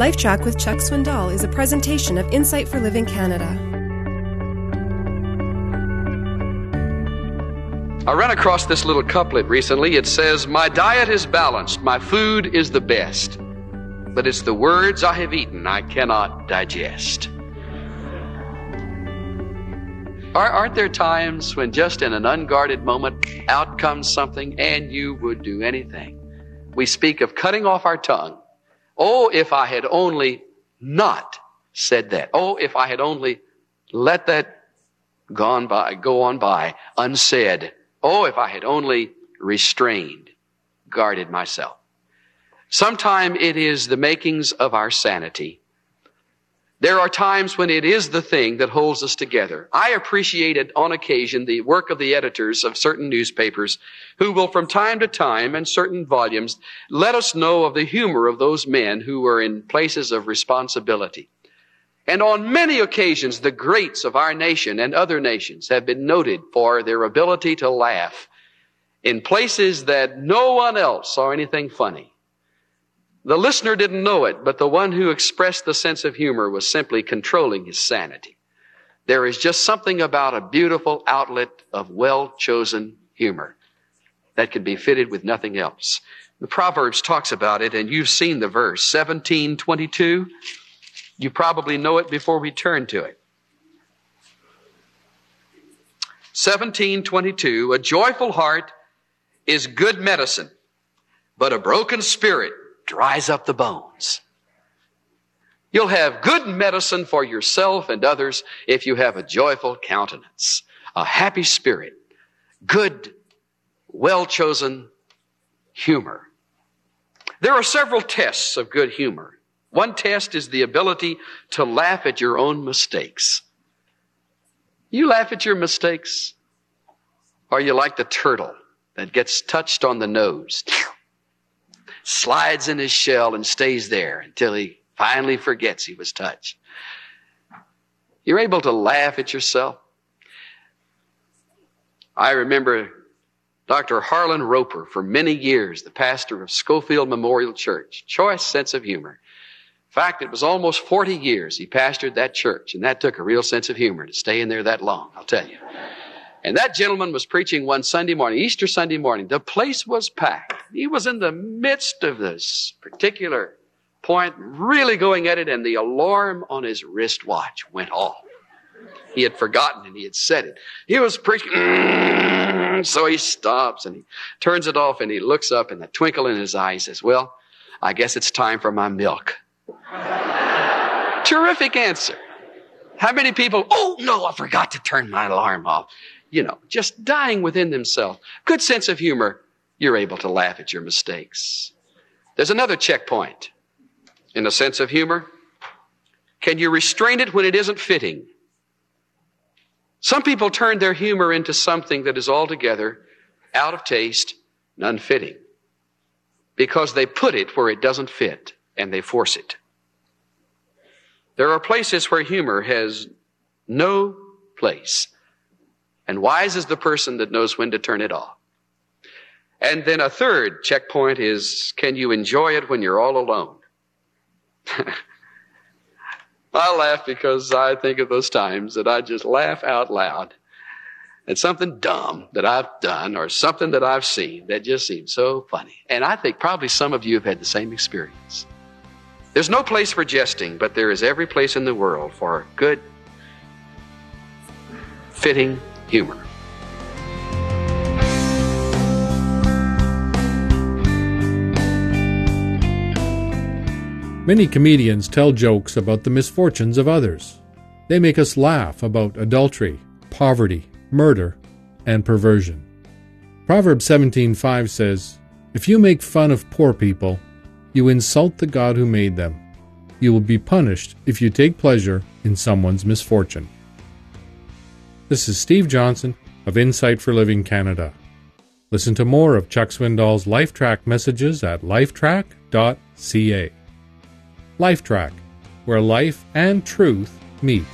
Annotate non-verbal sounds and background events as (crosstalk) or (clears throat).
LifeTrac with Chuck Swindoll is a presentation of Insight for Living Canada. I ran across this little couplet recently. It says, My diet is balanced, my food is the best, but it's the words I have eaten I cannot digest. Aren't there times when just in an unguarded moment out comes something and you would do anything? We speak of cutting off our tongue. Oh, if I had only not said that. Oh, if I had only let that gone by, go on by unsaid. Oh, if I had only restrained, guarded myself. Sometime it is the makings of our sanity there are times when it is the thing that holds us together. I appreciated on occasion the work of the editors of certain newspapers who will from time to time and certain volumes let us know of the humor of those men who were in places of responsibility. And on many occasions, the greats of our nation and other nations have been noted for their ability to laugh in places that no one else saw anything funny. The listener didn't know it, but the one who expressed the sense of humor was simply controlling his sanity. There is just something about a beautiful outlet of well chosen humor that can be fitted with nothing else. The Proverbs talks about it, and you've seen the verse, 1722. You probably know it before we turn to it. 1722, a joyful heart is good medicine, but a broken spirit dries up the bones. You'll have good medicine for yourself and others if you have a joyful countenance, a happy spirit, good, well chosen humor. There are several tests of good humor. One test is the ability to laugh at your own mistakes. You laugh at your mistakes? Or you like the turtle that gets touched on the nose? (laughs) slides in his shell and stays there until he finally forgets he was touched. You're able to laugh at yourself. I remember Dr. Harlan Roper for many years, the pastor of Scofield Memorial Church. Choice sense of humor. In fact, it was almost 40 years he pastored that church, and that took a real sense of humor to stay in there that long, I'll tell you. And that gentleman was preaching one Sunday morning, Easter Sunday morning. The place was packed. He was in the midst of this particular point, really going at it, and the alarm on his wristwatch went off. He had forgotten and he had said it. He was preaching, (clears throat) so he stops and he turns it off and he looks up and the twinkle in his eye he says, Well, I guess it's time for my milk. (laughs) Terrific answer. How many people, oh no, I forgot to turn my alarm off you know, just dying within themselves. Good sense of humor, you're able to laugh at your mistakes. There's another checkpoint in a sense of humor. Can you restrain it when it isn't fitting? Some people turn their humor into something that is altogether out of taste and unfitting because they put it where it doesn't fit and they force it. There are places where humor has no place. And wise is the person that knows when to turn it off. And then a third checkpoint is can you enjoy it when you're all alone? (laughs) I laugh because I think of those times that I just laugh out loud at something dumb that I've done or something that I've seen that just seems so funny. And I think probably some of you have had the same experience. There's no place for jesting, but there is every place in the world for good, fitting humor. Many comedians tell jokes about the misfortunes of others. They make us laugh about adultery, poverty, murder, and perversion. Proverbs 17:5 says, "If you make fun of poor people, you insult the God who made them. You will be punished if you take pleasure in someone's misfortune." This is Steve Johnson of Insight for Living Canada. Listen to more of Chuck Swindoll's LifeTrac messages at lifetrac.ca. LifeTrac, where life and truth meet.